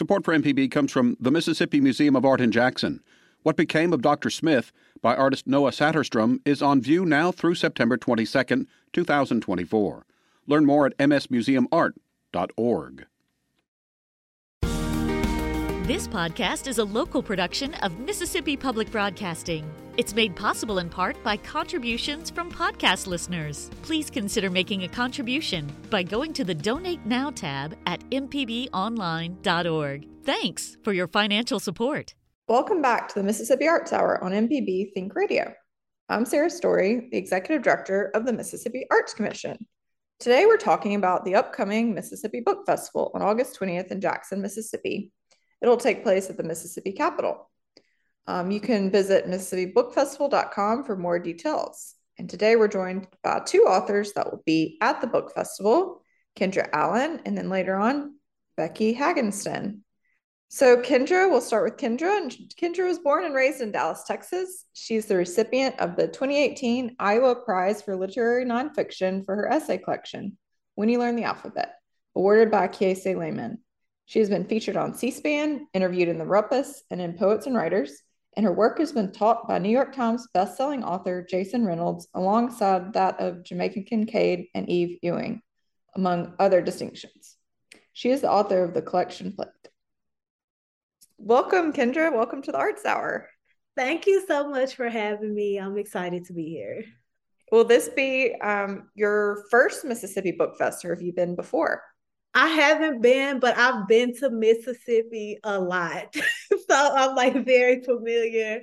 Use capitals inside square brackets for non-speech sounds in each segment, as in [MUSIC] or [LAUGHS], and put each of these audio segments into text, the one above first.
Support for MPB comes from the Mississippi Museum of Art in Jackson. What Became of Dr. Smith by artist Noah Saterstrom is on view now through September 22, 2024. Learn more at msmuseumart.org. This podcast is a local production of Mississippi Public Broadcasting. It's made possible in part by contributions from podcast listeners. Please consider making a contribution by going to the Donate Now tab at mpbonline.org. Thanks for your financial support. Welcome back to the Mississippi Arts Hour on MPB Think Radio. I'm Sarah Story, the Executive Director of the Mississippi Arts Commission. Today we're talking about the upcoming Mississippi Book Festival on August 20th in Jackson, Mississippi It'll take place at the Mississippi Capitol. Um, you can visit MississippiBookFestival.com for more details. And today we're joined by two authors that will be at the book festival Kendra Allen, and then later on, Becky Hagenston. So, Kendra, we'll start with Kendra. And Kendra was born and raised in Dallas, Texas. She's the recipient of the 2018 Iowa Prize for Literary Nonfiction for her essay collection, When You Learn the Alphabet, awarded by Kiese Laymon. She has been featured on C SPAN, interviewed in The Rumpus, and in Poets and Writers, and her work has been taught by New York Times bestselling author Jason Reynolds alongside that of Jamaica Kincaid and Eve Ewing, among other distinctions. She is the author of the collection Flip. Welcome, Kendra. Welcome to the Arts Hour. Thank you so much for having me. I'm excited to be here. Will this be um, your first Mississippi Book Fest, or have you been before? I haven't been, but I've been to Mississippi a lot. [LAUGHS] so I'm like very familiar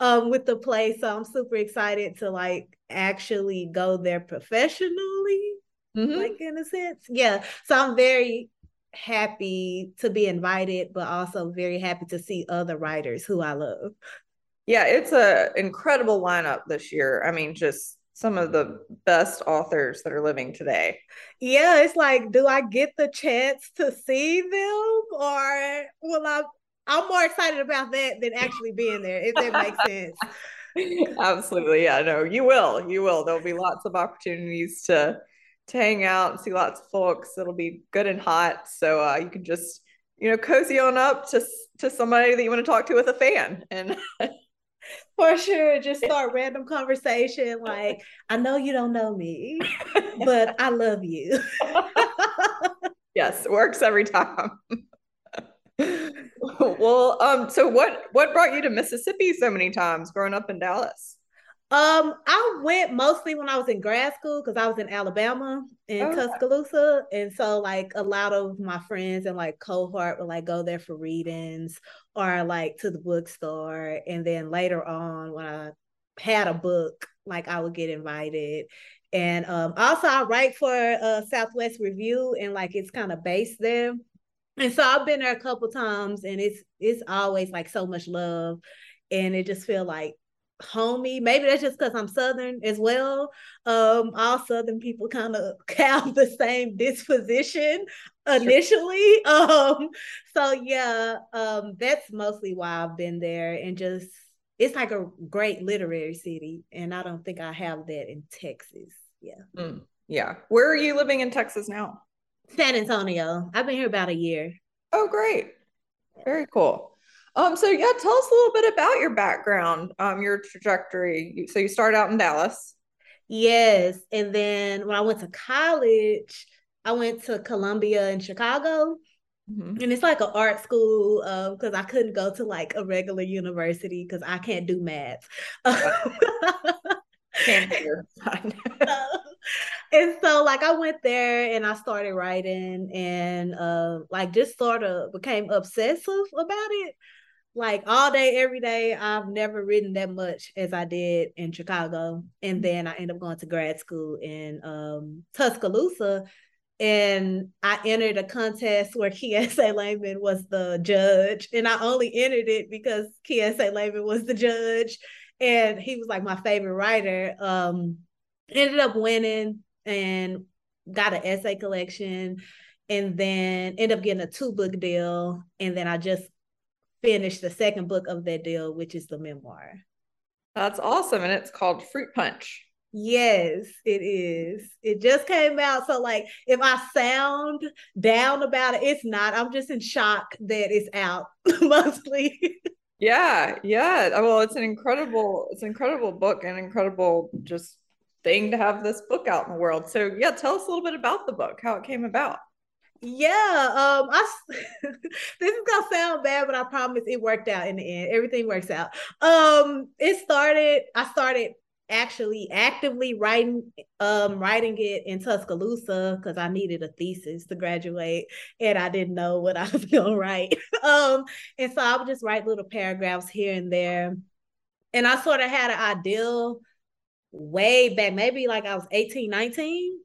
um, with the place. So I'm super excited to like actually go there professionally, mm-hmm. like in a sense. Yeah. So I'm very happy to be invited, but also very happy to see other writers who I love. Yeah, it's a incredible lineup this year. I mean, just some of the best authors that are living today. Yeah, it's like, do I get the chance to see them or will I? I'm more excited about that than actually being there, if that makes sense. [LAUGHS] Absolutely. Yeah, no, you will. You will. There'll be lots of opportunities to to hang out and see lots of folks. It'll be good and hot. So uh, you can just, you know, cozy on up to to somebody that you want to talk to with a fan and [LAUGHS] for sure just start random conversation like i know you don't know me but i love you. [LAUGHS] Yes works every time. Well um so what what brought you to mississippi so many times growing up in dallas um, I went mostly when I was in grad school because I was in Alabama in oh. Tuscaloosa, and so like a lot of my friends and like cohort would like go there for readings or like to the bookstore, and then later on when I had a book, like I would get invited. And um, also I write for uh, Southwest Review, and like it's kind of based there. And so I've been there a couple times, and it's it's always like so much love, and it just feel like homey. Maybe that's just because I'm Southern as well. Um, all Southern people kind of [LAUGHS] have the same disposition initially. [LAUGHS] Um, so yeah, um, that's mostly why I've been there and just it's like a great literary city, and I don't think I have that in Texas. Yeah. Mm, yeah. Where are you living in Texas now? San Antonio. I've been here about a year. Oh, great. Very cool. Um, so yeah, tell us a little bit about your background, um, your trajectory. So you started out in Dallas. Yes. And then when I went to college, I went to Columbia in Chicago. Mm-hmm. And it's like an art school because um, I couldn't go to like a regular university because I can't do math. [LAUGHS] can't [LAUGHS] [LAUGHS] and so like I went there and I started writing and uh, like just sort of became obsessive about it like all day, every day. I've never written that much as I did in Chicago. And then I ended up going to grad school in um, Tuscaloosa. And I entered a contest where [LAUGHS] Kiese Laymon was the judge. And I only entered it because Kiese Laymon was the judge. And he was like my favorite writer. Um, ended up winning and got an essay collection and then ended up getting a two book deal. And then I just finish the second book of that deal, which is the memoir. That's awesome. And it's called Fruit Punch. Yes, it is. It just came out. So, like, if I sound down about it, it's not. I'm just in shock that it's out [LAUGHS] mostly. yeah, yeah. Uh, well, it's an incredible, it's an incredible book, an incredible just thing to have this book out in the world. So, yeah, tell us a little bit about the book, how it came about. Yeah, um, I [LAUGHS] this is gonna sound bad, but I promise it worked out in the end. Everything works out. Um, it started. I started actually actively writing um writing it in Tuscaloosa because I needed a thesis to graduate and I didn't know what [LAUGHS] I was gonna write. um and so I would just write little paragraphs here and there. And I sort of had an ideal way back, maybe like I was 18, 19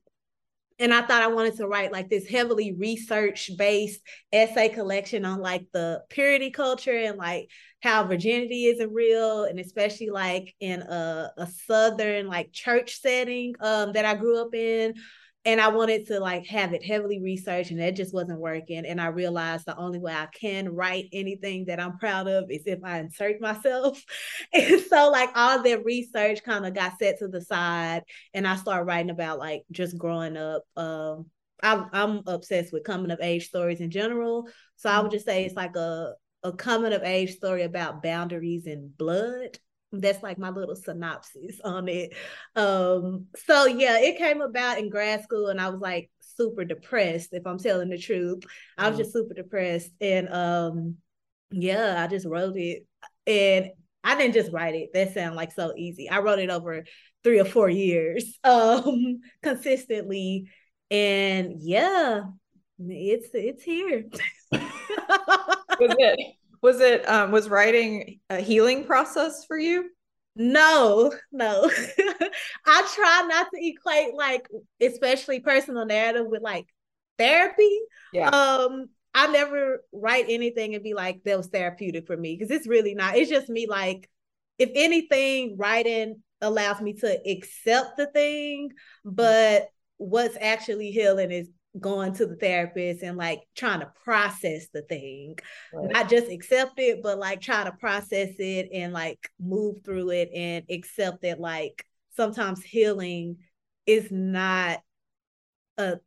and I thought I wanted to write like this heavily research based essay collection on like the purity culture and like how virginity isn't real. And especially like in a, a southern like church setting um, that I grew up in and I wanted to like have it heavily researched, and that just wasn't working. And I realized the only way I can write anything that I'm proud of is if I insert myself. [LAUGHS] And so, like, all that research kind of got set to the side, and I started writing about like just growing up. Um, I, I'm obsessed with coming of age stories in general, so I would mm-hmm. just say it's like a a coming of age story about boundaries and blood that's like my little synopsis on it. Um, so yeah, it came about in grad school, and I was like super depressed. If I'm telling the truth, I was mm. just super depressed, and um, yeah, I just wrote it, and I didn't just write it. That sounds like so easy. I wrote it over three or four years, [LAUGHS] um, consistently, and yeah, it's it's here. [LAUGHS] was it was it um was writing a healing process for you? No no. [LAUGHS] I try not to equate like especially personal narrative with like therapy. Yeah. Um i never write anything and be like that was therapeutic for me because it's really not. It's just me like if anything writing allows me to accept the thing but what's actually healing is going to the therapist and like trying to process the thing right. not just accept it but like try to process it and like move through it and accept that like sometimes healing is not a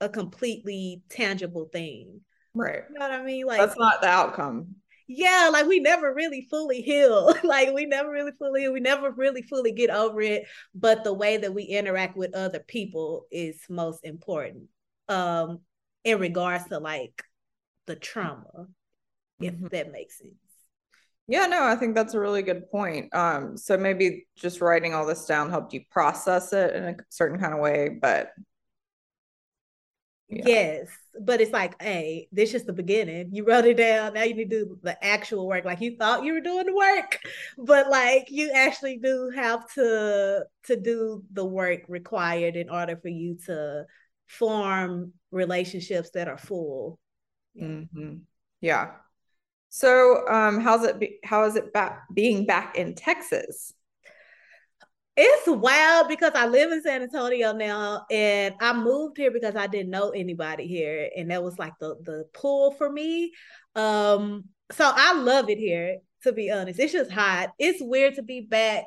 a completely tangible thing right you know what i mean like that's not the outcome yeah, like we never really fully heal. [LAUGHS] like we never really fully we never really fully get over it. But the way that we interact with other people is most important um in regards to like the trauma if mm-hmm. that makes sense. Yeah no i think that's a really good point. Um so maybe just writing all this down helped you process it in a certain kind of way but yeah. yes but it's like hey this is the beginning. You wrote it down. Now you need to do the actual work. Like you thought you were doing the work [LAUGHS] but like you actually do have to to do the work required in order for you to form relationships that are full. Mm-hmm. Yeah. So, um, how's it? Be- how is it back being back in Texas? It's wild because I live in San Antonio now, and I moved here because I didn't know anybody here, and that was like the the pull for me. Um, so I love it here. To be honest, it's just hot. It's weird to be back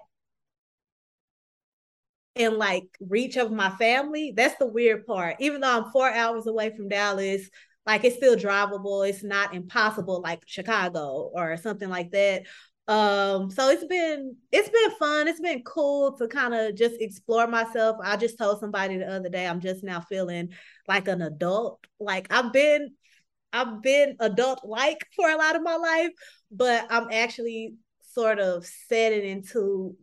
in like reach of my family. That's the weird part. Even though I'm four hours away from Dallas, like it's still drivable. It's not impossible like Chicago or something like that. Um, so it's been it's been fun. It's been cool to kind of just explore myself. I just told somebody the other day I'm just now feeling like an adult. Like I've been I've been adult like for a lot of my life, but I'm actually sort of setting into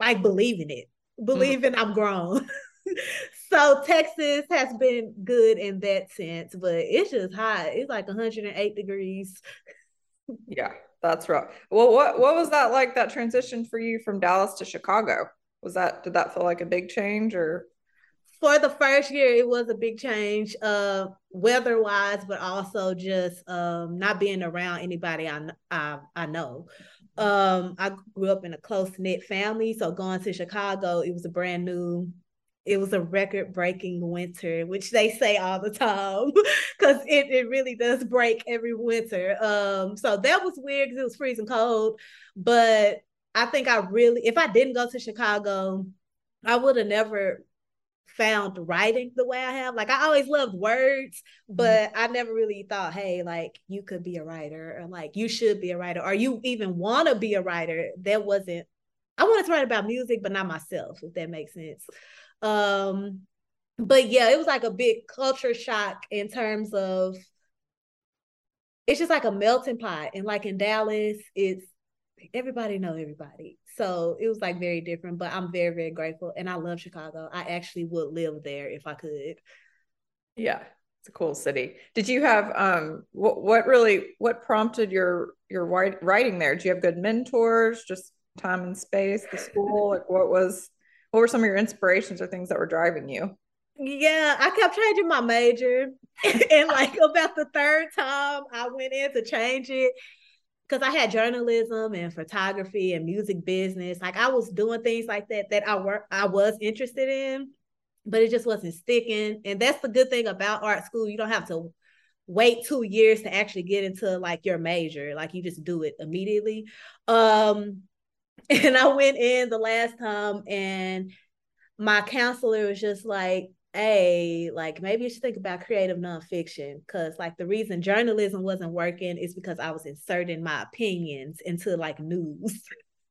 like believing it, believing mm-hmm. I'm grown. [LAUGHS] so Texas has been good in that sense, but it's just hot. It's like 108 degrees. Yeah, that's rough. Well, what what was that like that transition for you from Dallas to Chicago? Was that did that feel like a big change or for the first year it was a big change uh weather wise but also just um not being around anybody I I, I know um, I grew up in a close knit family, so going to Chicago, it was a brand new. It was a record breaking winter, which they say all the time, [LAUGHS] because it, it really does break every winter. Um, so that was weird because it was freezing cold, but I think I really, if I didn't go to Chicago, I would have never found writing the way I have. Like I always loved words, mm-hmm. but mm-hmm. I never really thought, hey, like you could be a writer or like you should be a writer or you even want to be a writer. That wasn't I wanted to write about music, but not myself, if that makes sense. Um, but yeah, it was like a big culture shock in terms of it's just like a melting pot. And like in Dallas, it's everybody know everybody. So it was like very different, but I'm very, very grateful. And I love Chicago. I actually would live there if I could. Yeah. It's a cool city. Did you have um what what really what prompted your your writing there? Do you have good mentors? Just time and space, the school? like what was what were some of your inspirations or things that were driving you? Yeah, I kept changing my major. [LAUGHS] and like about the third time I went in to change it, because I had journalism and photography and music business. Like I was doing things like that that I work I was interested in, but it just wasn't sticking. And that's the good thing about art school. You don't have to wait two years to actually get into like your major. Like you just do it immediately. Um, [LAUGHS] and I went in the last time and my counselor was just like, hey, like maybe you should think about creative nonfiction. Cause like the reason journalism wasn't working is because I was inserting my opinions into like news.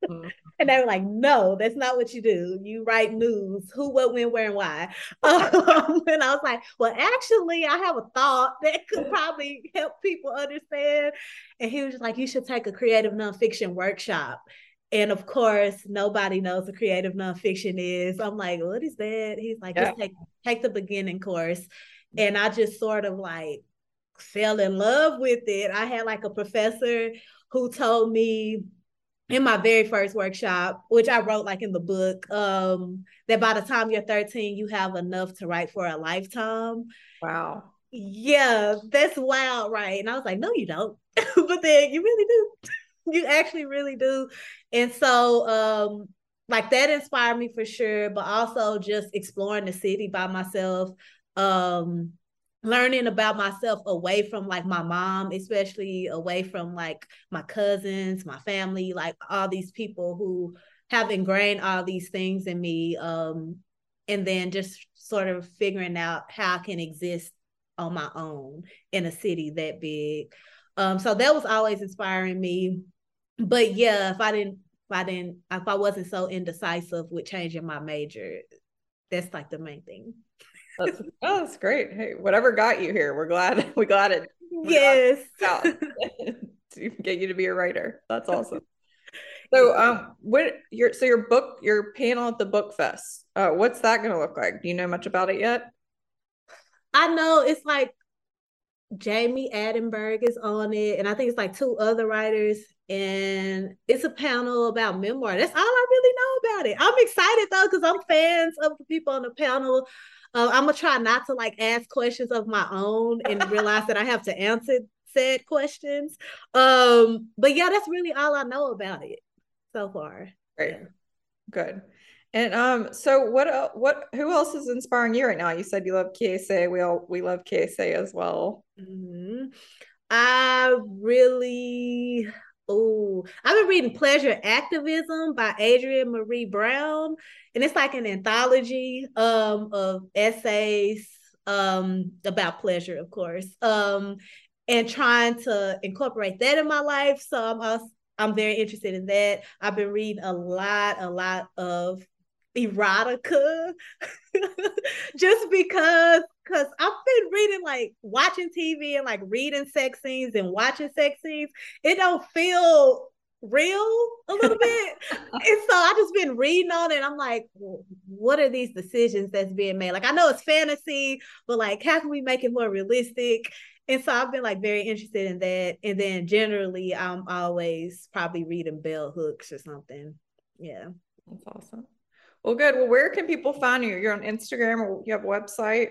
Mm-hmm. [LAUGHS] and they were like, no, that's not what you do. You write news, who, what, when, where, and why. [LAUGHS] Um, and I was like, well, actually, I have a thought [LAUGHS] that could probably help people understand. And he was just like, you should take a creative nonfiction workshop. And of course, nobody knows what creative nonfiction is. I'm like, what is that? He's like, yeah. just take take the beginning course. And I just sort of like fell in love with it. I had like a professor who told me in my very first workshop, which I wrote like in the book, um, that by the time you're 13, you have enough to write for a lifetime. Wow. Yeah, that's wild, right? And I was like, no, you don't. [LAUGHS] but then you really do. [LAUGHS] you actually really do. And so um like that inspired me for sure, but also just exploring the city by myself. Um learning about myself away from like my mom, especially away from like my cousins, my family, like all these people who have ingrained all these things in me. Um, and then just sort of figuring out how I can exist on my own in a city that big. Um, so that was always inspiring me but yeah, if I didn't, if I didn't, if I wasn't so indecisive with changing my major, that's like the main thing. That's, oh, that's great. Hey, whatever got you here, we're glad [LAUGHS] we got it. we yes, [LAUGHS] to get you to be a writer. That's awesome. [LAUGHS] So, um, what your so your book, your panel at the book fest, uh, what's that going to look like? Do you know much about it yet? I know it's like Jami Attenberg is on it, and I think it's like two other writers and it's a panel about memoir. That's all I really know about it. I'm excited though because I'm fans of the people on the panel. Uh, I'm gonna try not to like ask questions of my own and realize that I have to answer said questions. Um, but yeah, that's really all I know about it so far. Great, yeah. good. And um, so what? Uh, what? Who else is inspiring you right now? You said you love Kiese. We all we love Kiese as well. Mm-hmm. I really Oh, I've been reading Pleasure Activism by Adrienne Maree Brown, and it's like an anthology um, of essays um, about pleasure, of course, um, and trying to incorporate that in my life. So I'm also, I'm very interested in that. I've been reading a lot, a lot of erotica, [LAUGHS] just because because I've been reading like watching TV and like reading sex scenes and watching sex scenes. It don't feel real a little [LAUGHS] bit. and so I just been reading on it. I'm like, what are these decisions that's being made? Like I know it's fantasy, but like how can we make it more realistic? And so I've been like very interested in that. And then generally I'm always probably reading bell hooks or something. Yeah. That's awesome. Well, good. Well, where can people find you? You're on Instagram or you have a website?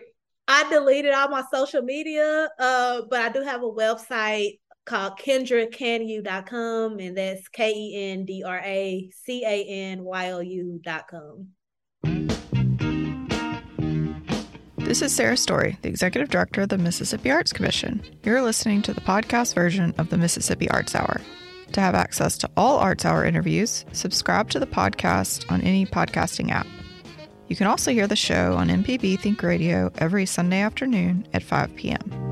I deleted all my social media, uh, but I do have a website called kendracanyou.com, and that's K E N D R A C A N Y O U.com. This is Sarah Story, the Executive Director of the Mississippi Arts Commission. You're listening to the podcast version of the Mississippi Arts Hour. To have access to all Arts Hour interviews, subscribe to the podcast on any podcasting app. You can also hear the show on MPB Think Radio every Sunday afternoon at 5 p.m.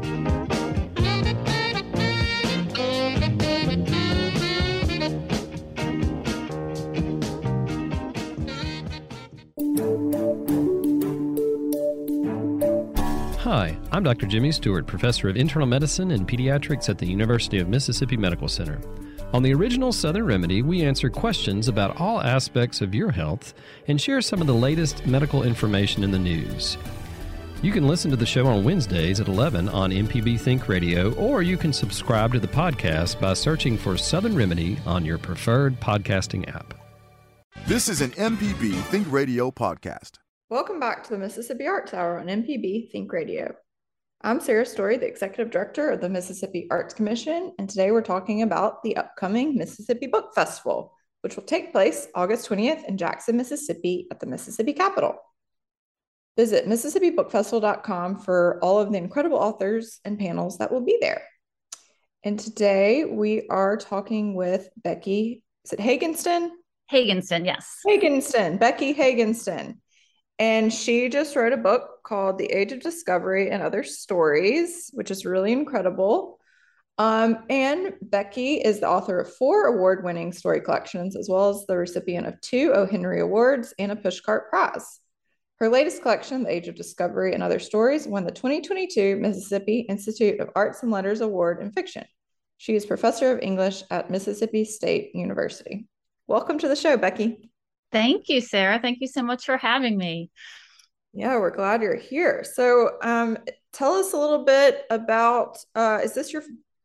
Hi, I'm Dr. Jimmy Stewart, professor of internal medicine and pediatrics at the University of Mississippi Medical Center. On the original Southern Remedy, we answer questions about all aspects of your health and share some of the latest medical information in the news. You can listen to the show on Wednesdays at 11 on MPB Think Radio, or you can subscribe to the podcast by searching for Southern Remedy on your preferred podcasting app. This is an MPB Think Radio podcast. Welcome back to the Mississippi Arts Hour on MPB Think Radio. I'm Sarah Story, the Executive Director of the Mississippi Arts Commission, and today we're talking about the upcoming Mississippi Book Festival, which will take place August 20th in Jackson, Mississippi at the Mississippi Capitol. Visit MississippiBookFestival.com for all of the incredible authors and panels that will be there. And today we are talking with Becky, is it Hagenston? Hagenston, yes. Hagenston, Becky Hagenston. And she just wrote a book called The Age of Discovery and Other Stories, which is really incredible. Um, and Becky is the author of four award winning story collections, as well as the recipient of two O. Henry Awards and a Pushcart Prize. Her latest collection, The Age of Discovery and Other Stories, won the 2022 Mississippi Institute of Arts and Letters Award in Fiction. She is professor of English at Mississippi State University. Welcome to the show, Becky. Thank you, Sarah. Thank you so much for having me. Yeah, we're glad you're here. So, um, tell us a little bit about uh, is this your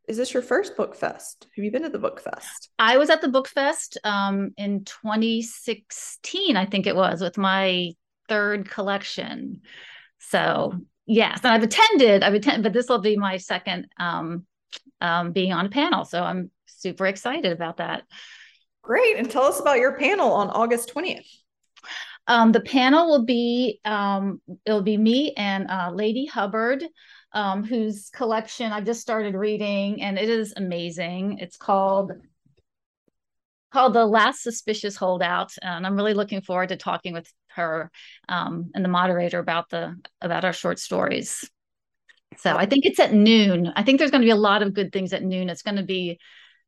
is this your first book fest? Have you been to the book fest? I was at the book fest um, in 2016, I think it was, with my third collection. So yes, and I've attended. I've attended, but this will be my second um, um, being on a panel. So I'm super excited about that. Great. And tell us about your panel on August 20th. Um, the panel will be um, it'll be me and uh, Ladee Hubbard, um, whose collection I've just started reading, and it is amazing. It's called called The Last Suspicious Holdout, and I'm really looking forward to talking with her um, and the moderator about the about our short stories. So I think it's at noon. I think there's going to be a lot of good things at noon. It's going to be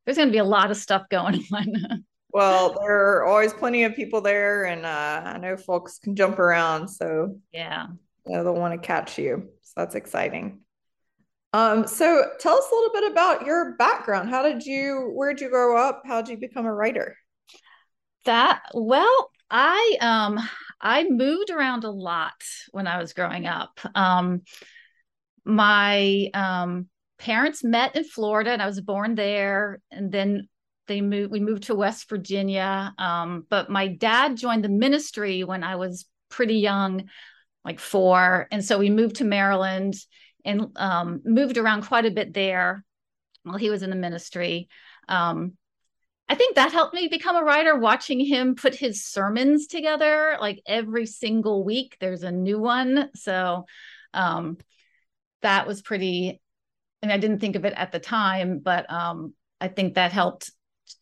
there's going to be a lot of stuff going [LAUGHS] on. well, there are always plenty of people there, and uh, I know folks can jump around, so yeah, you know, they'll want to catch you. So that's exciting. Um, so tell us a little bit about your background. How did you, where did you grow up? How did you become a writer? That well, I um I moved around a lot when I was growing up. Um, my um parents met in Florida and I was born there. And then they moved, we moved to West Virginia. Um, but my dad joined the ministry when I was pretty young, like four. And so we moved to Maryland and um, moved around quite a bit there while he was in the ministry. Um, I think that helped me become a writer, watching him put his sermons together like every single week. There's a new one. So um, that was pretty and I didn't think of it at the time, but um, I think that helped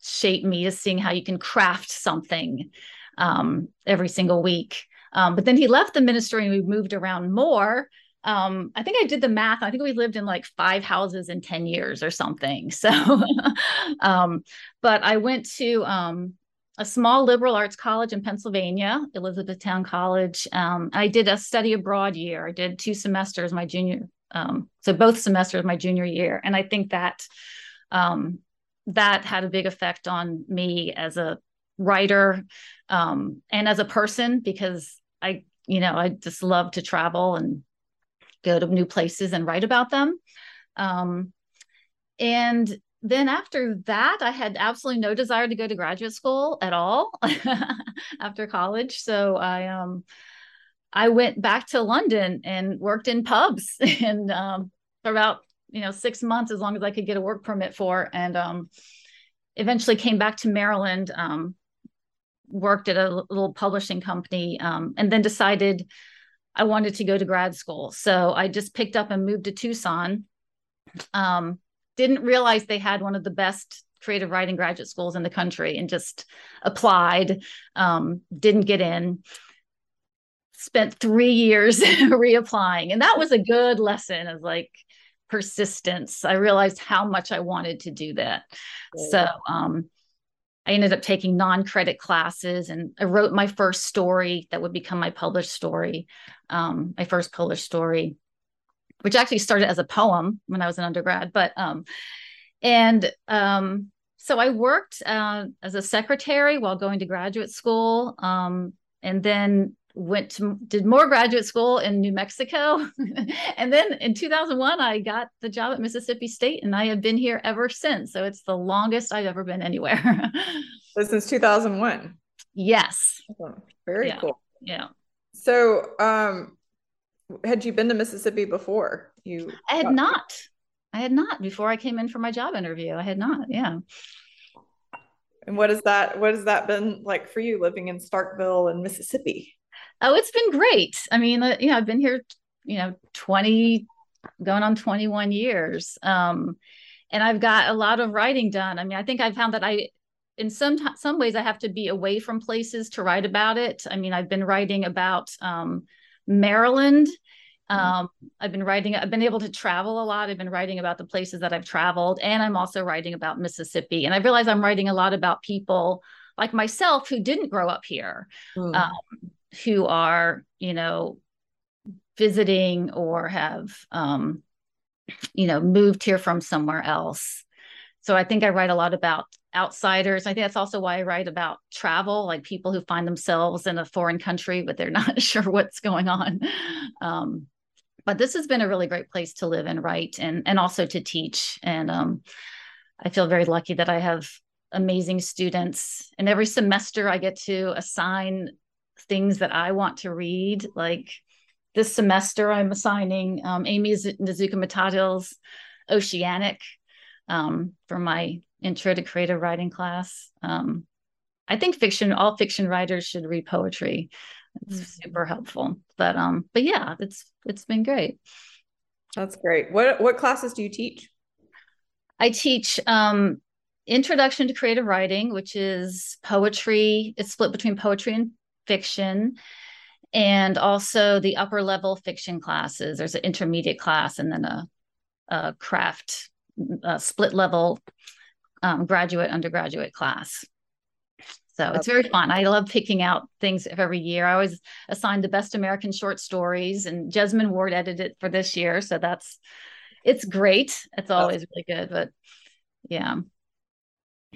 shape me as seeing how you can craft something um, every single week. Um, but then he left the ministry and we moved around more. Um, I think I did the math. I think we lived in like five houses in 10 years or something. [LAUGHS] So, um, but I went to um, a small liberal arts college in Pennsylvania, Elizabethtown College. Um, I did a study abroad year. I did two semesters my junior um, so both semesters of my junior year. And i think that um, that had a big effect on me as a writer um, and as a person because i you know i just love to travel and go to new places and write about them. Um, and then after that i had absolutely no desire to go to graduate school at all [LAUGHS] after college. So i um I went back to London and worked in pubs [LAUGHS] and um, for about you know six months, as long as I could get a work permit for, and um, eventually came back to Maryland. Um, worked at a little publishing company, um, and then decided I wanted to go to grad school. So I just picked up and moved to Tucson. Um, didn't realize they had one of the best creative writing graduate schools in the country and just applied, um, didn't get in. Spent three years [LAUGHS] reapplying, and that was a good lesson of like persistence. I realized how much I wanted to do that. So um, I ended up taking non-credit classes, and I wrote my first story that would become my published story, um, my first published story, which actually started as a poem when I was an undergrad. But um, and um, so I worked uh, as a secretary while going to graduate school, um, and then went to did more graduate school in New Mexico, [LAUGHS] and then in 2001 I got the job at Mississippi State, and I have been here ever since. So it's the longest I've ever been anywhere. [LAUGHS] so since 2001. Yes. Very yeah. cool. Yeah. So, um, had you been to Mississippi before? You I had not. I had not before I came in for my job interview. I had not. Yeah. And what is that? What has that been like for you living in Starkville in Mississippi? Oh, it's been great. I mean, uh, you know, I've been here, you know, 20 going on 21 years. Um, and I've got a lot of writing done. I mean, I think I found that I in some some ways I have to be away from places to write about it. I mean, I've been writing about um, Maryland. Mm-hmm. Um, I've been writing, I've been able to travel a lot. I've been writing about the places that I've traveled, and I'm also writing about Mississippi. And I realize I'm writing a lot about people like myself who didn't grow up here. Mm. Um, who are you know visiting or have um, you know moved here from somewhere else. So i think i write a lot about outsiders. I think that's also why i write about travel like people who find themselves in a foreign country but they're [LAUGHS] not sure what's going on. Um, but this has been a really great place to live and write and and also to teach. And um, i feel very lucky that i have amazing students. And every semester i get to assign things that I want to read. Like this semester, I'm assigning um, Aimee Nezhukumatathil's Oceanic um, for my intro to creative writing class. Um, I think fiction, all fiction writers should read poetry. It's mm-hmm. super helpful. But um, but yeah, it's it's been great. That's great. What what classes do you teach? I teach um, introduction to creative writing, which is poetry. It's split between poetry and fiction and also the upper level fiction classes. There's an intermediate class and then a, a craft a split level um, graduate undergraduate class. So it's very fun. I love picking out things every year. I always assign the best American short stories, and Jesmyn Ward edited it for this year. So that's it's great. It's always really good. But yeah.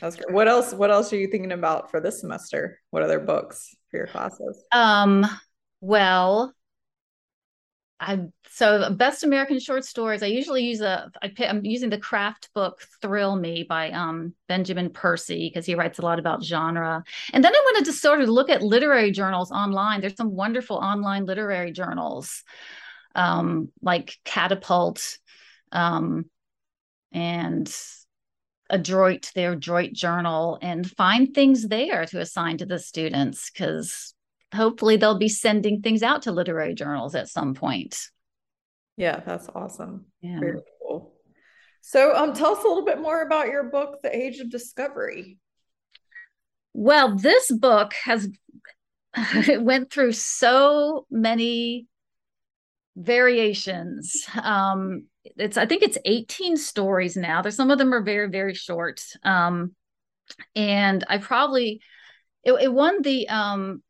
That's great. What else? What else are you thinking about for this semester? What other books for your classes? Um, well, I so best American short stories. I usually use a. I I'm using the craft book Thrill Me by um, Benjamin Percy because he writes a lot about genre. And then I wanted to sort of look at literary journals online. There's some wonderful online literary journals, um, like Catapult, um, and adroit their adroit journal and find things there to assign to the students because hopefully they'll be sending things out to literary journals at some point. Yeah that's awesome. Yeah. Very cool. So um tell us a little bit more about your book the age of discovery. Well this book has it [LAUGHS] went through so many variations. Um it's i think it's 18 stories now there's some of them are very very short um and i probably it, it won the um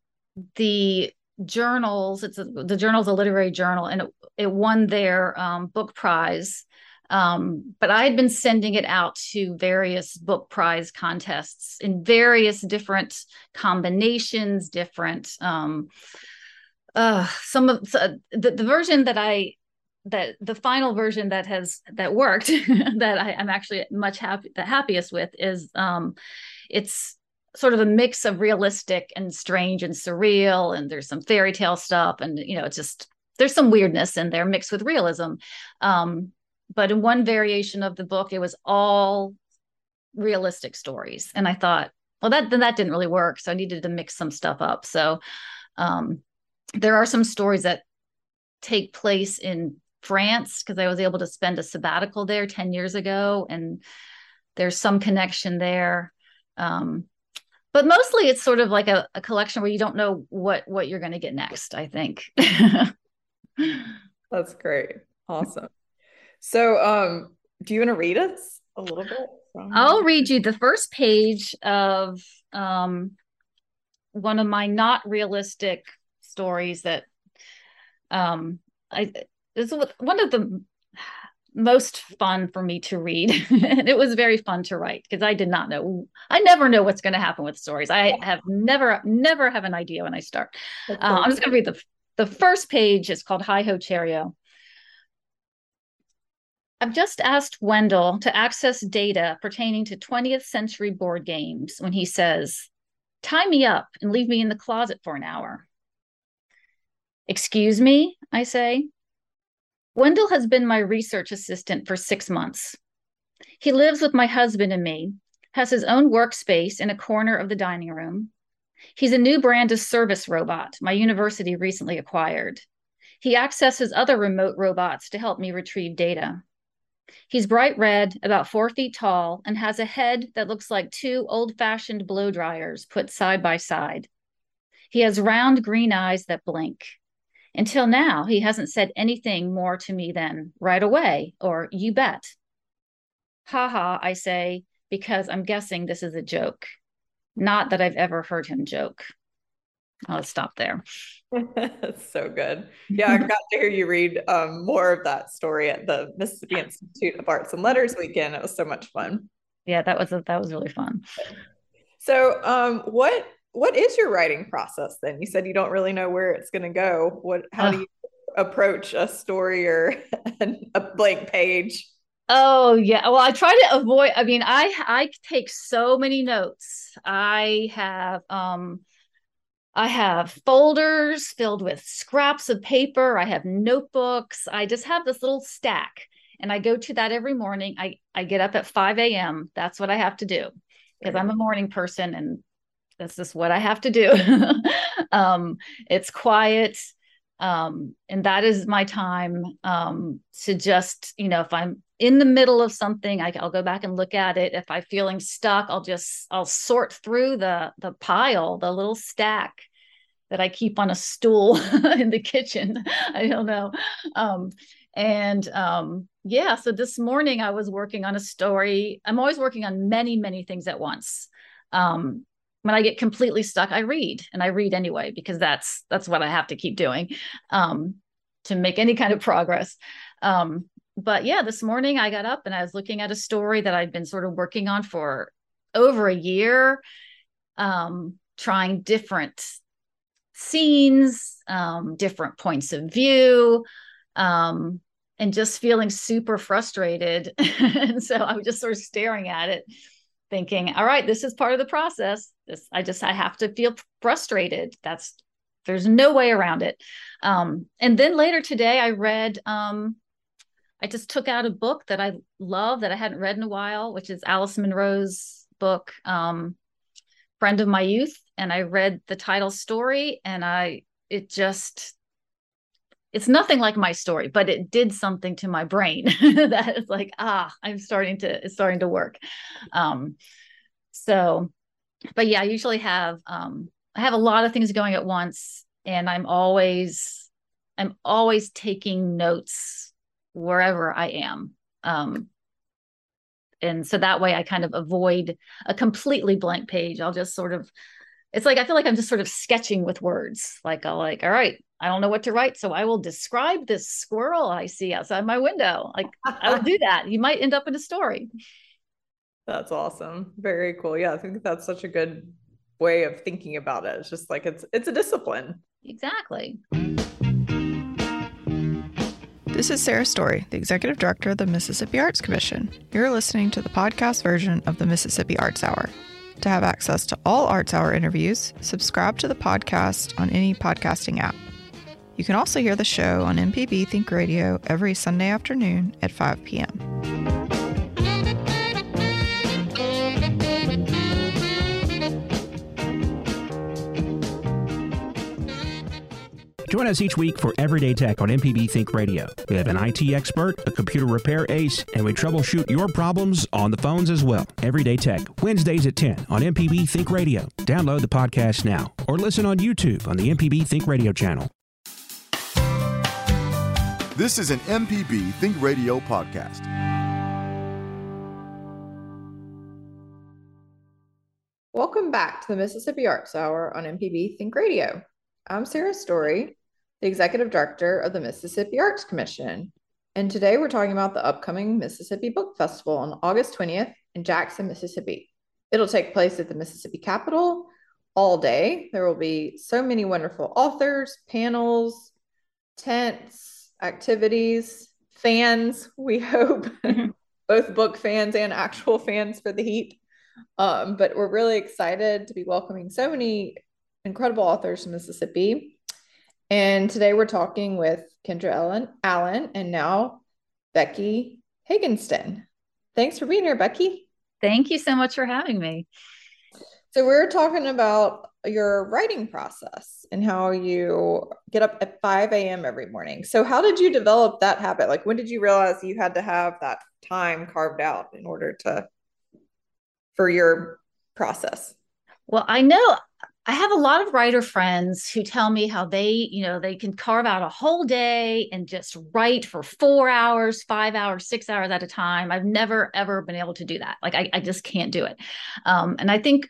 the journals it's a, the journal's a literary journal and it, it won their um, book prize um, but i had been sending it out to various book prize contests in various different combinations different um, uh, some of the, the version that i that the final version that has that worked [LAUGHS] that I, am actually much happy the happiest with is um it's sort of a mix of realistic and strange and surreal and there's some fairy tale stuff and you know it's just there's some weirdness in there mixed with realism. Um but in one variation of the book it was all realistic stories and i thought well that that didn't really work so i needed to mix some stuff up. So um there are some stories that take place in France because I was able to spend a sabbatical there 10 years ago. And there's some connection there. Um, but mostly it's sort of like a, a collection where you don't know what what you're going to get next i think [LAUGHS] that's great awesome so um do you want to read us a little bit from... i'll read you the first page of um one of my not realistic stories that um i is one of the most fun for me to read. [LAUGHS] And it was very fun to write because i did not know i never know what's going to happen with stories. I have never never have an idea when i start. Uh, i'm just going to read the the first page is called hi ho cheerio. I've just asked wendell to access data pertaining to 20th century board games when he says tie me up and leave me in the closet for an hour. Excuse me i say Wendell has been my research assistant for six months. He lives with my husband and me, has his own workspace in a corner of the dining room. He's a new brand of service robot my university recently acquired. He accesses other remote robots to help me retrieve data. He's bright red, about four feet tall, and has a head that looks like two old fashioned blow dryers put side by side. He has round green eyes that blink. Until now, he hasn't said anything more to me than right away or you bet. Ha ha, I say, because I'm guessing this is a joke. Not that I've ever heard him joke. I'll stop there. That's [LAUGHS] so good. Yeah, I got to hear you read um, more of that story at the Mississippi Institute of Arts and Letters weekend. It was so much fun. Yeah, that was a, that was really fun. So, um, what what is your writing process then? You said you don't really know where it's going to go. What how uh, do you approach a story or [LAUGHS] a blank page? Oh yeah. Well, I try to avoid I mean, I I take so many notes. I have um I have folders filled with scraps of paper. I have notebooks. I just have this little stack and I go to that every morning. I, I get up at 5 a.m. That's what I have to do because I'm a morning person and this is what I have to do. [LAUGHS] um, it's quiet. Um, and that is my time um, to just, you know, if I'm in the middle of something, I, will go back and look at it. If I'm feeling stuck, I'll just, I'll sort through the, the pile, the little stack that I keep on a stool [LAUGHS] in the kitchen. [LAUGHS] I don't know. Um, and um, yeah, so this morning I was working on a story. I'm always working on many, many things at once. Um, when I get completely stuck, I read and I read anyway because that's that's what I have to keep doing um, to make any kind of progress. Um, but yeah, this morning I got up and I was looking at a story that I've been sort of working on for over a year, um, trying different scenes, um, different points of view, um, and just feeling super frustrated. [LAUGHS] and so I was just sort of staring at it thinking, all right, this is part of the process. This I just I have to feel frustrated. That's there's no way around it. Um, and then later today, I read. Um, I just took out a book that I love that I hadn't read in a while, which is Alice Munro's book, um, "Friend of My Youth," and I read the title story, and I it just it's nothing like my story, but it did something to my brain [LAUGHS] that is like, ah, I'm starting to, it's starting to work. Um, so, but yeah, I usually have, um, I have a lot of things going at once and I'm always, I'm always taking notes wherever I am. Um, and so that way I kind of avoid a completely blank page. I'll just sort of, it's like I feel like I'm just sort of sketching with words. Like I'll like, all right, I don't know what to write, so I will describe this squirrel I see outside my window. Like I'll do that. You might end up in a story. That's awesome. Very cool. Yeah, I think that's such a good way of thinking about it. It's just like it's it's a discipline. Exactly. This is Sarah Story, the Executive Director of the Mississippi Arts Commission. You're listening to the podcast version of the Mississippi Arts Hour. To have access to all Arts Hour interviews, subscribe to the podcast on any podcasting app. You can also hear the show on MPB Think Radio every Sunday afternoon at 5 p.m. Join us each week for Everyday Tech on MPB Think Radio. We have an IT expert, a computer repair ace, and we troubleshoot your problems on the phones as well. Everyday Tech, Wednesdays at 10 on MPB Think Radio. Download the podcast now or listen on YouTube on the MPB Think Radio channel. This is an MPB Think Radio podcast. Welcome back to the Mississippi Arts Hour on MPB Think Radio. I'm Sarah Story, the Executive Director of the Mississippi Arts Commission. And today we're talking about the upcoming Mississippi Book Festival on August 20th in Jackson, Mississippi. It'll take place at the Mississippi Capitol all day. There will be so many wonderful authors, panels, tents, activities, fans, we hope, [LAUGHS] mm-hmm. both book fans and actual fans for the heat. Um, but we're really excited to be welcoming so many incredible authors from Mississippi. And today we're talking with Kendra Ellen Allen and now Becky Hagenston. Thanks for being here, Becky. Thank you so much for having me. So we're talking about your writing process and how you get up at 5 a.m. every morning. So how did you develop that habit? Like when did you realize you had to have that time carved out in order to for your process? Well, I know I have a lot of writer friends who tell me how they, you know, they can carve out a whole day and just write for four hours, five hours, six hours at a time. I've never ever been able to do that. Like I, I just can't do it. Um, and I think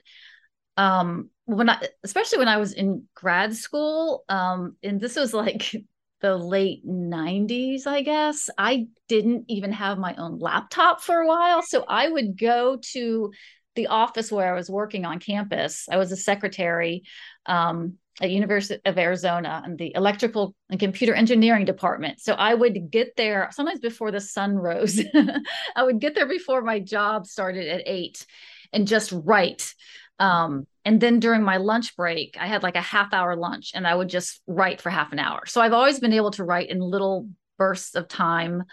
um, when I, especially when I was in grad school, um, and this was like [LAUGHS] the late 90s, I guess, I didn't even have my own laptop for a while. So I would go to the office where I was working on campus. I was a secretary um, at University of Arizona in the electrical and computer engineering department. So I would get there sometimes before the sun rose. [LAUGHS] I would get there before my job started at eight and just write. Um, and then during my lunch break, I had like a half hour lunch and I would just write for half an hour. So I've always been able to write in little bursts of time.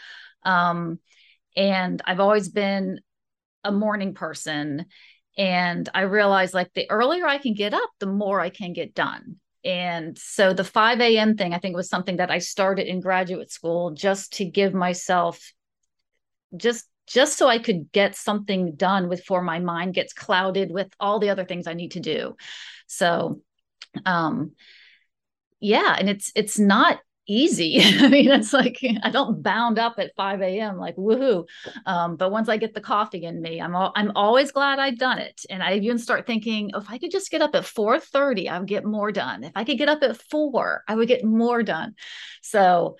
Um, and I've always been a morning person and i realized like the earlier i can get up the more i can get done. And so the 5 a.m thing i think was something that i started in graduate school just to give myself just just so i could get something done before my mind gets clouded with all the other things i need to do. So um yeah and it's it's not easy. [LAUGHS] I mean, it's like I don't bound up at 5 a.m. like woohoo. Um, but once I get the coffee in me, I'm all, I'm always glad I've done it. And I even start thinking, oh, if I could just get up at 4:30, I would get more done. If I could get up at four, I would get more done. So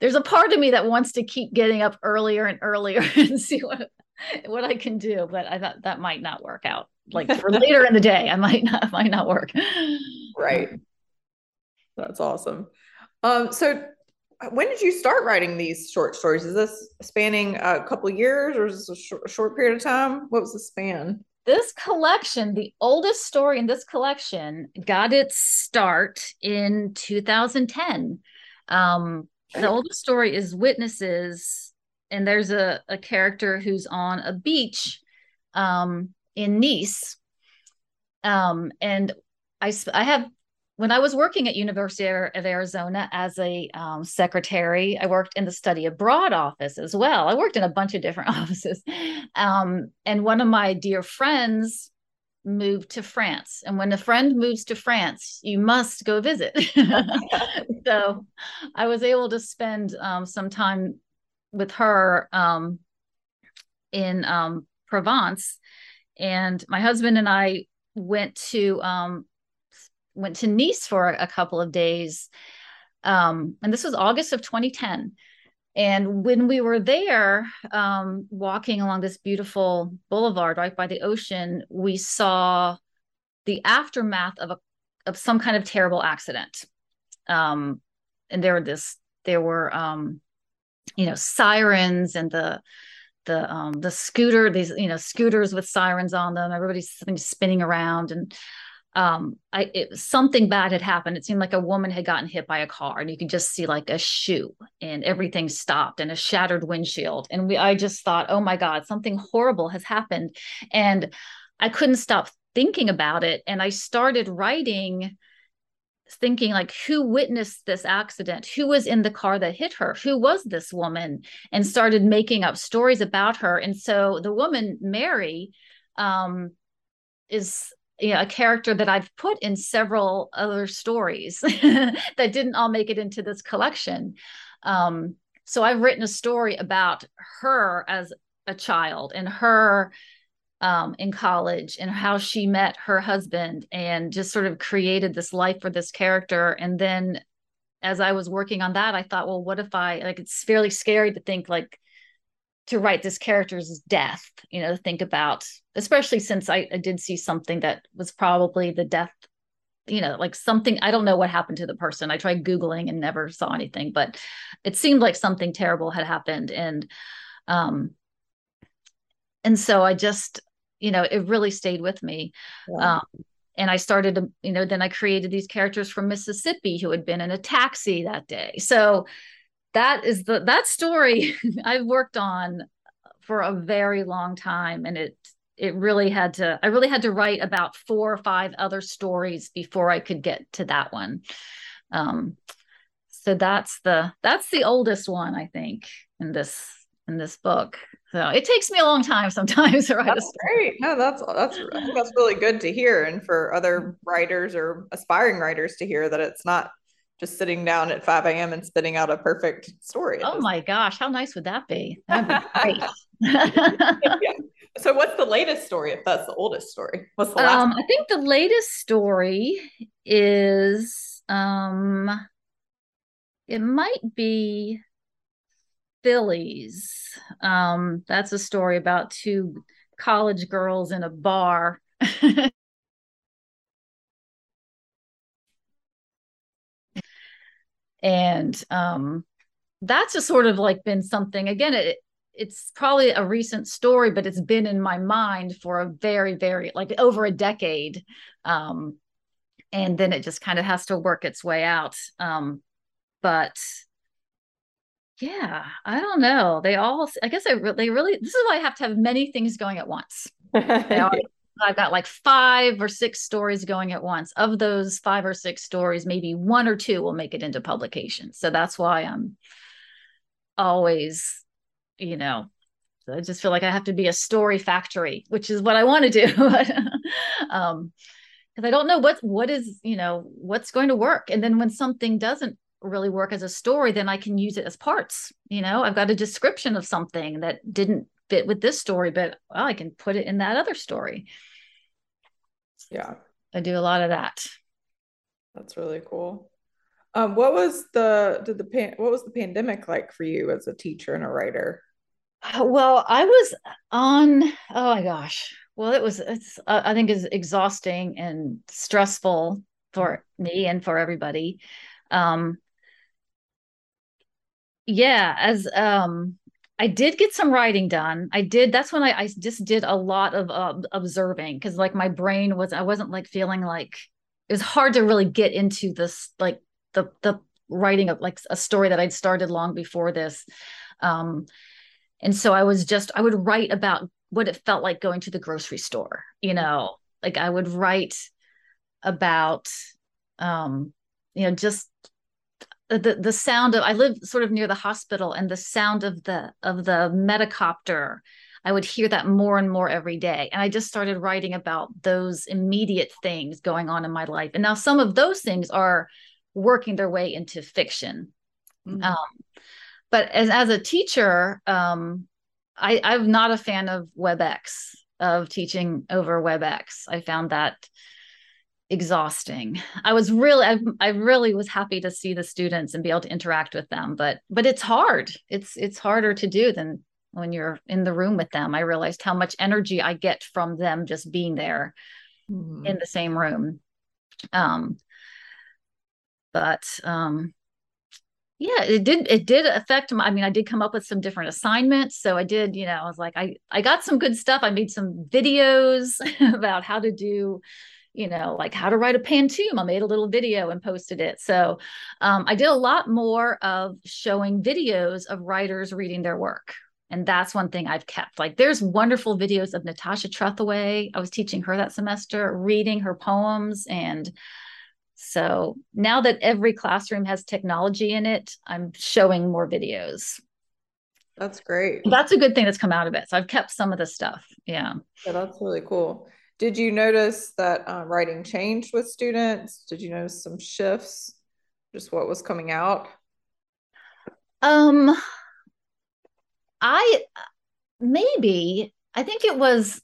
there's a part of me that wants to keep getting up earlier and earlier [LAUGHS] and see what what I can do, but I thought that might not work out. Like for [LAUGHS] later in the day, I might not might not work. Right. That's awesome. Um, so when did you start writing these short stories? Is this spanning a couple years or is this a short, short period of time? What was the span? This collection, the oldest story in this collection, got its start in 2010. Um, the oldest story is Witnesses, and there's a, a character who's on a beach um, in Nice. Um, and I, I have when I was working at University of Arizona as a um, secretary, I worked in the study abroad office as well. I worked in a bunch of different [LAUGHS] offices, um, and one of my dear friends moved to France. And when a friend moves to France, you must go visit. [LAUGHS] so I was able to spend um, some time with her um, in um, Provence, and my husband and I went to um, went to Nice for a couple of days. Um, and this was August of 2010. And when we were there, um, walking along this beautiful boulevard right by the ocean, we saw the aftermath of a of some kind of terrible accident. Um, and there were this, there were, um, you know, sirens and the the um, the scooter, these you know scooters with sirens on them. Everybody's spinning around, and um i it, something bad had happened. It seemed like a woman had gotten hit by a car and you could just see like a shoe and everything stopped and a shattered windshield. And we i just thought oh my god something horrible has happened. And i couldn't stop thinking about it. And i started writing thinking like who witnessed this accident? Who was in the car that hit her? Who was this woman? And started making up stories about her. And so the woman mary um, is you know, a character that I've put in several other stories [LAUGHS] that didn't all make it into this collection. Um, so I've written a story about her as a child and her um, in college and how she met her husband and just sort of created this life for this character. And then as I was working on that, I thought, well, what if I like it's fairly scary to think like to write this character's death, you know, to think about, especially since I, I did see something that was probably the death, you know, like something, I don't know what happened to the person. I tried Googling and never saw anything, but it seemed like something terrible had happened. And, um, and so I just, you know, it really stayed with me. Yeah. Um, and I started, to you know, then I created these characters from Mississippi who had been in a taxi that day. So, that is the that story [LAUGHS] I've worked on for a very long time and it it really had to I really had to write about four or five other stories before I could get to that one. Um so that's the that's the oldest one I think in this in this book. So it takes me a long time sometimes to write that's a story. Great. No, that's that's that's really good to hear and for other writers or aspiring writers to hear that it's not just sitting down at 5 a.m. and spitting out a perfect story. Oh my gosh, how nice would that be? That'd be [LAUGHS] great. yeah. So what's the latest story if that's the oldest story? What's the last um, I think the latest story is um it might be Phillies. Um that's a story about two college girls in a bar [LAUGHS] and um, that's just sort of like been something again it, it's probably a recent story but it's been in my mind for a very very like over a decade um, and then it just kind of has to work its way out um, but yeah i don't know. They all i guess I, they really this is why i have to have many things going at once [LAUGHS] I've got like five or six stories going at once. Of those five or six stories, maybe one or two will make it into publication. So that's why I'm always, you know, I just feel like I have to be a story factory, which is what I want to do. [LAUGHS] um, because I don't know what what is, you know, what's going to work. And then when something doesn't really work as a story, then I can use it as parts. You know, I've got a description of something that didn't fit with this story, but well, I can put it in that other story. Yeah. I do a lot of that. That's really cool. Um, what was the did the pan, what was the pandemic like for you as a teacher and a writer? Well, I was on. Oh my gosh. Well, it was. It's. Uh, I think is exhausting and stressful for me and for everybody. Um. Yeah, as um, I did get some writing done. I did. That's when I, I just did a lot of uh, observing because like my brain was, I wasn't like feeling like it was hard to really get into this, like the, the writing of like a story that I'd started long before this. Um, and so I was just, I would write about what it felt like going to the grocery store, you know, like I would write about, um, you know, just the the sound of I live sort of near the hospital and the sound of the of the medicopter I would hear that more and more every day. And I just started writing about those immediate things going on in my life. And now some of those things are working their way into fiction. Mm-hmm. um, but as as a teacher um, I I'm not a fan of WebEx of teaching over WebEx. I found that exhausting. I was really I, I really was happy to see the students and be able to interact with them, but but it's hard. It's it's harder to do than when you're in the room with them. I realized how much energy I get from them just being there mm-hmm. in the same room. Um but um yeah it did it did affect my i mean i did come up with some different assignments so i did you know i was like i i got some good stuff i made some videos [LAUGHS] about how to do you know, like how to write a pantoum. I made a little video and posted it. So um, I did a lot more of showing videos of writers reading their work. And that's one thing I've kept. Like there's wonderful videos of Natasha Trethewey. I was teaching her that semester, reading her poems and So now that every classroom has technology in it, I'm showing more videos. That's great. That's a good thing that's come out of it. So I've kept some of the stuff. Yeah. Yeah, that's really cool. Did you notice that um, writing changed with students? Did you notice some shifts? Just what was coming out? Um, I maybe I think it was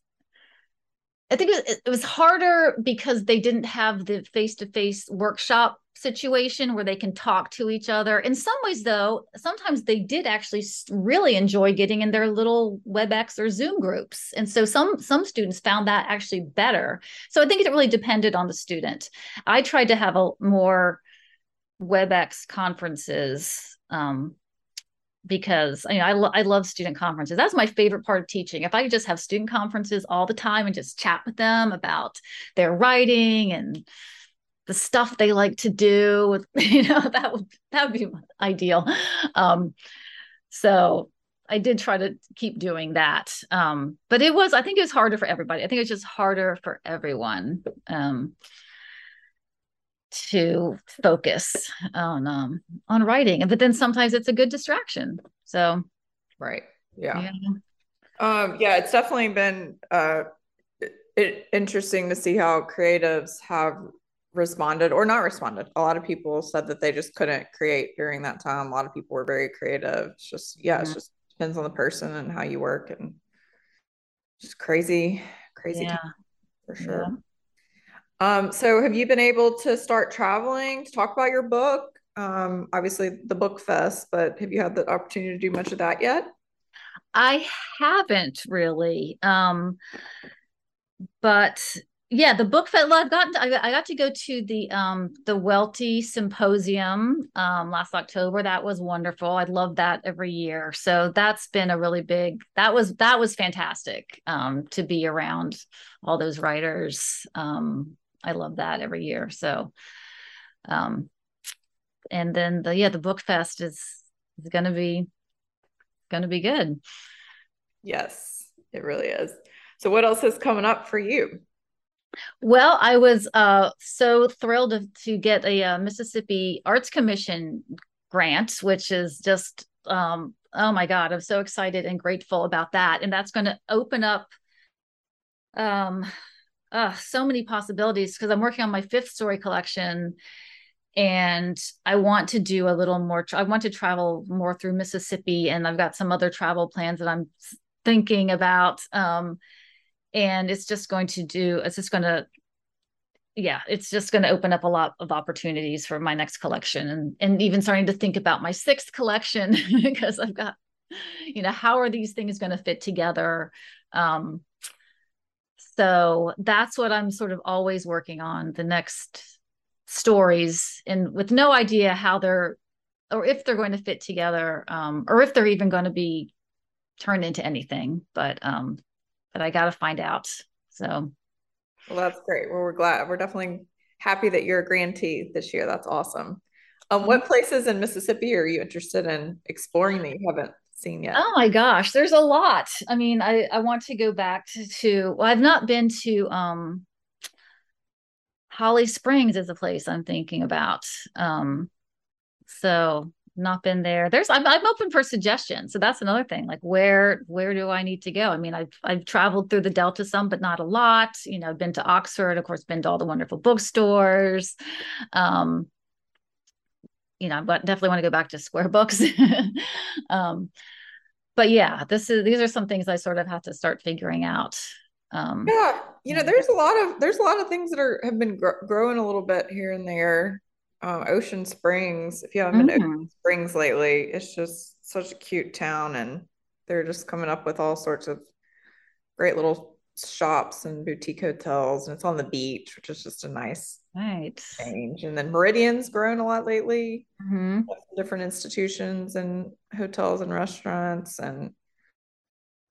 I think it, it was harder because they didn't have the face-to-face workshop situation where they can talk to each other. In some ways, though, sometimes they did actually really enjoy getting in their little WebEx or Zoom groups, and so some some students found that actually better. So I think it really depended on the student. I tried to have a more WebEx conferences um, because you know I, lo- I love student conferences that's my favorite part of teaching if i could just have student conferences all the time and just chat with them about their writing and the stuff they like to do with [LAUGHS] you know that would that would be ideal. Um, so i did try to keep doing that. Um, but it was i think it was harder for everybody. I think it was just harder for everyone um, to focus on um on writing. But then sometimes it's a good distraction. So right. Yeah. yeah, um, yeah it's definitely been uh it, interesting to see how creatives have responded or not responded a lot of people said that they just couldn't create during that time a lot of people were very creative it's just yeah, yeah. it just depends on the person and how you work and just crazy crazy yeah. for sure yeah. Um, so have you been able to start traveling to talk about your book? Um, obviously the book fest, but have you had the opportunity to do much of that yet? I haven't really. Um, but yeah, the book fest. I've gotten. To, I, got to go to the um the Welty Symposium um last October. That was wonderful. I love that every year. So that's been a really big. That was that was fantastic. Um, to be around all those writers. Um, I love that every year. So, um, and then the yeah, the book fest is is to be to be good. Yes, it really is. So, what else is coming up for you? Well, I was uh, so thrilled to, get a uh, Mississippi Arts Commission grant, which is just um, oh my god, I'm so excited and grateful about that, and that's going to open up um uh, so many possibilities because I'm working on my fifth story collection and I want to do a little more. I want to travel more through Mississippi, and I've got some other travel plans that I'm thinking about. Um, and it's just going to do. It's just going to, yeah, it's just going to open up a lot of opportunities for my next collection, and and even starting to think about my sixth collection [LAUGHS] because I've got, you know, how are these things going to fit together? Um, so that's what i'm sort of always working on the next stories and with no idea how they're or if they're going to fit together um, or if they're even going to be turned into anything but um but i got to find out so well that's great well we're glad we're definitely happy that you're a grantee this year that's awesome um what mm-hmm. places in mississippi are you interested in exploring that you haven't seen yet? Oh my gosh, there's a lot. I mean, I I want to go back to, to well, I've not been to um Holly Springs is a place I'm thinking about. Um so not been there. There's I'm I'm open for suggestions. So that's another thing. Like where where do I need to go? I mean, I've I've traveled through the Delta some, but not a lot. You know, I've been to Oxford, of course, been to all the wonderful bookstores. Um, you know, but definitely want to go back to square books. [LAUGHS] um, but yeah, this is these are some things I sort of have to start figuring out. Um, yeah, you know, there's a lot of there's a lot of things that are have been gr- growing a little bit here and there. Um, Ocean Springs, if you haven't been to Ocean Springs lately, it's just such a cute town, and they're just coming up with all sorts of great little shops and boutique hotels, and it's on the beach, which is just a nice right change. And then Meridian's grown a lot lately. Mm-hmm. Different institutions and hotels and restaurants, and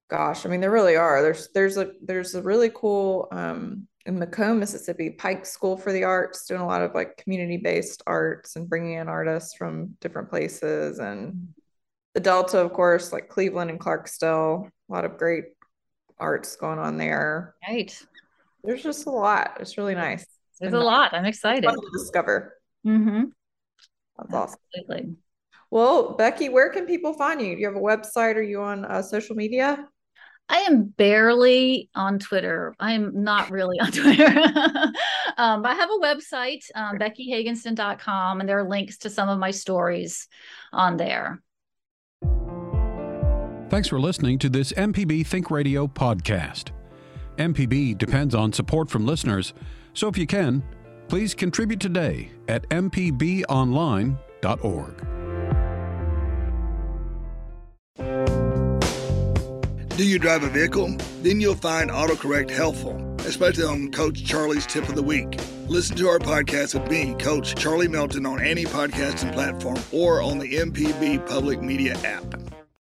gosh, I mean, there really are. There's there's a there's a really cool um, in McComb, Mississippi, Pike School for the Arts, doing a lot of like community based arts and bringing in artists from different places and the Delta, of course, like Cleveland and Clarksville, a lot of great arts going on there. Right. There's just a lot. It's really nice. There's a lot. I'm excited. to discover. Mm-hmm. That's awesome. Absolutely. Well, Becky, where can people find you? Do you have a website? Are you on uh, social media? I am barely on Twitter. I'm not really on [LAUGHS] Twitter. um, I have a website, um, beckyhagenston.com, and there are links to some of my stories on there. Thanks for listening to this MPB Think Radio podcast. MPB depends on support from listeners, so if you can, please contribute today at mpbonline.org. Do you drive a vehicle? Then you'll find AutoCorrect helpful, especially on Coach Charlie's Tip of the Week. Listen to our podcast with me, Coach Charlie Melton, on any podcasting platform or on the MPB Public Media app.